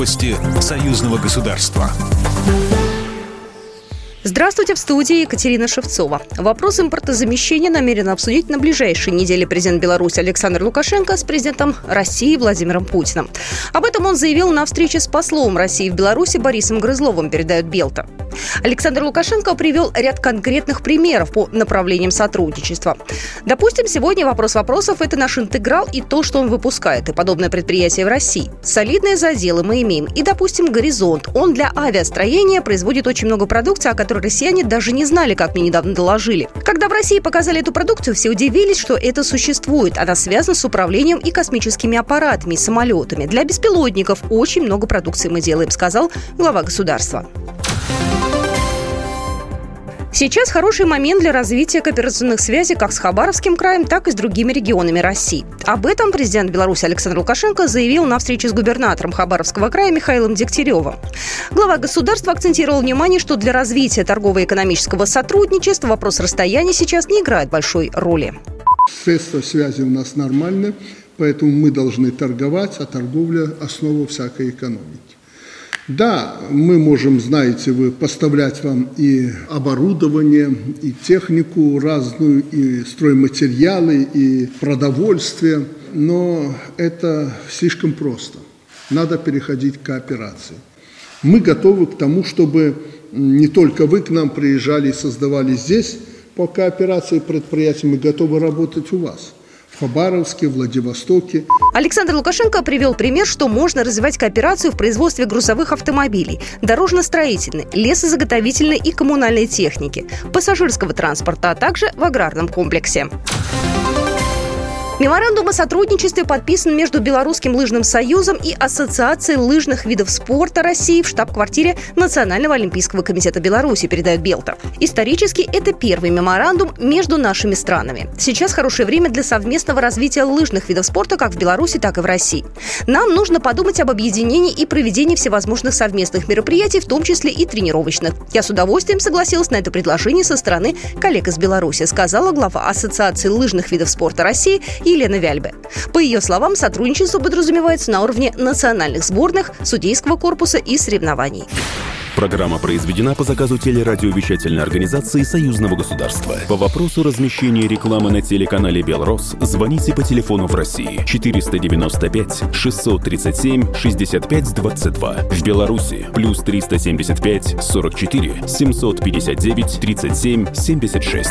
Новости союзного государства. Здравствуйте, в студии Екатерина Шевцова. Вопрос импортозамещения намерен обсудить на ближайшей неделе президент Беларуси Александр Лукашенко с президентом России Владимиром Путиным. Об этом он заявил на встрече с послом России в Беларуси Борисом Грызловым, передает Белта. Александр Лукашенко привел ряд конкретных примеров по направлениям сотрудничества. Допустим, сегодня вопрос вопросов – это наш интеграл и то, что он выпускает, и подобное предприятие в России. Солидные заделы мы имеем. И, допустим, «Горизонт». Он для авиастроения производит очень много продукции, о которой россияне даже не знали, как мне недавно доложили. Когда в России показали эту продукцию, все удивились, что это существует. Она связана с управлением и космическими аппаратами, самолетами. Для беспилотников очень много продукции мы делаем, сказал глава государства. Сейчас хороший момент для развития кооперационных связей как с Хабаровским краем, так и с другими регионами России. Об этом президент Беларуси Александр Лукашенко заявил на встрече с губернатором Хабаровского края Михаилом Дегтяревым. Глава государства акцентировал внимание, что для развития торгово-экономического сотрудничества вопрос расстояния сейчас не играет большой роли. Средства связи у нас нормальные, поэтому мы должны торговать, а торговля – основа всякой экономики. Да, мы можем, знаете вы, поставлять вам и оборудование, и технику разную, и стройматериалы, и продовольствие, но это слишком просто. Надо переходить к кооперации. Мы готовы к тому, чтобы не только вы к нам приезжали и создавали здесь по кооперации предприятий, мы готовы работать у вас – Хабаровске, Владивостоке. Александр Лукашенко привел пример, что можно развивать кооперацию в производстве грузовых автомобилей, дорожно-строительной, лесозаготовительной и коммунальной техники, пассажирского транспорта, а также в аграрном комплексе. Меморандум о сотрудничестве подписан между Белорусским лыжным союзом и Ассоциацией лыжных видов спорта России в штаб-квартире Национального олимпийского комитета Беларуси, передает Белта. Исторически это первый меморандум между нашими странами. Сейчас хорошее время для совместного развития лыжных видов спорта как в Беларуси, так и в России. Нам нужно подумать об объединении и проведении всевозможных совместных мероприятий, в том числе и тренировочных. Я с удовольствием согласилась на это предложение со стороны коллег из Беларуси, сказала глава Ассоциации лыжных видов спорта России Елены Вяльбе. По ее словам, сотрудничество подразумевается на уровне национальных сборных, судейского корпуса и соревнований. Программа произведена по заказу телерадиовещательной организации Союзного государства. По вопросу размещения рекламы на телеканале «Белрос» звоните по телефону в России 495 637 65 22. В Беларуси плюс 375 44 759 37 76.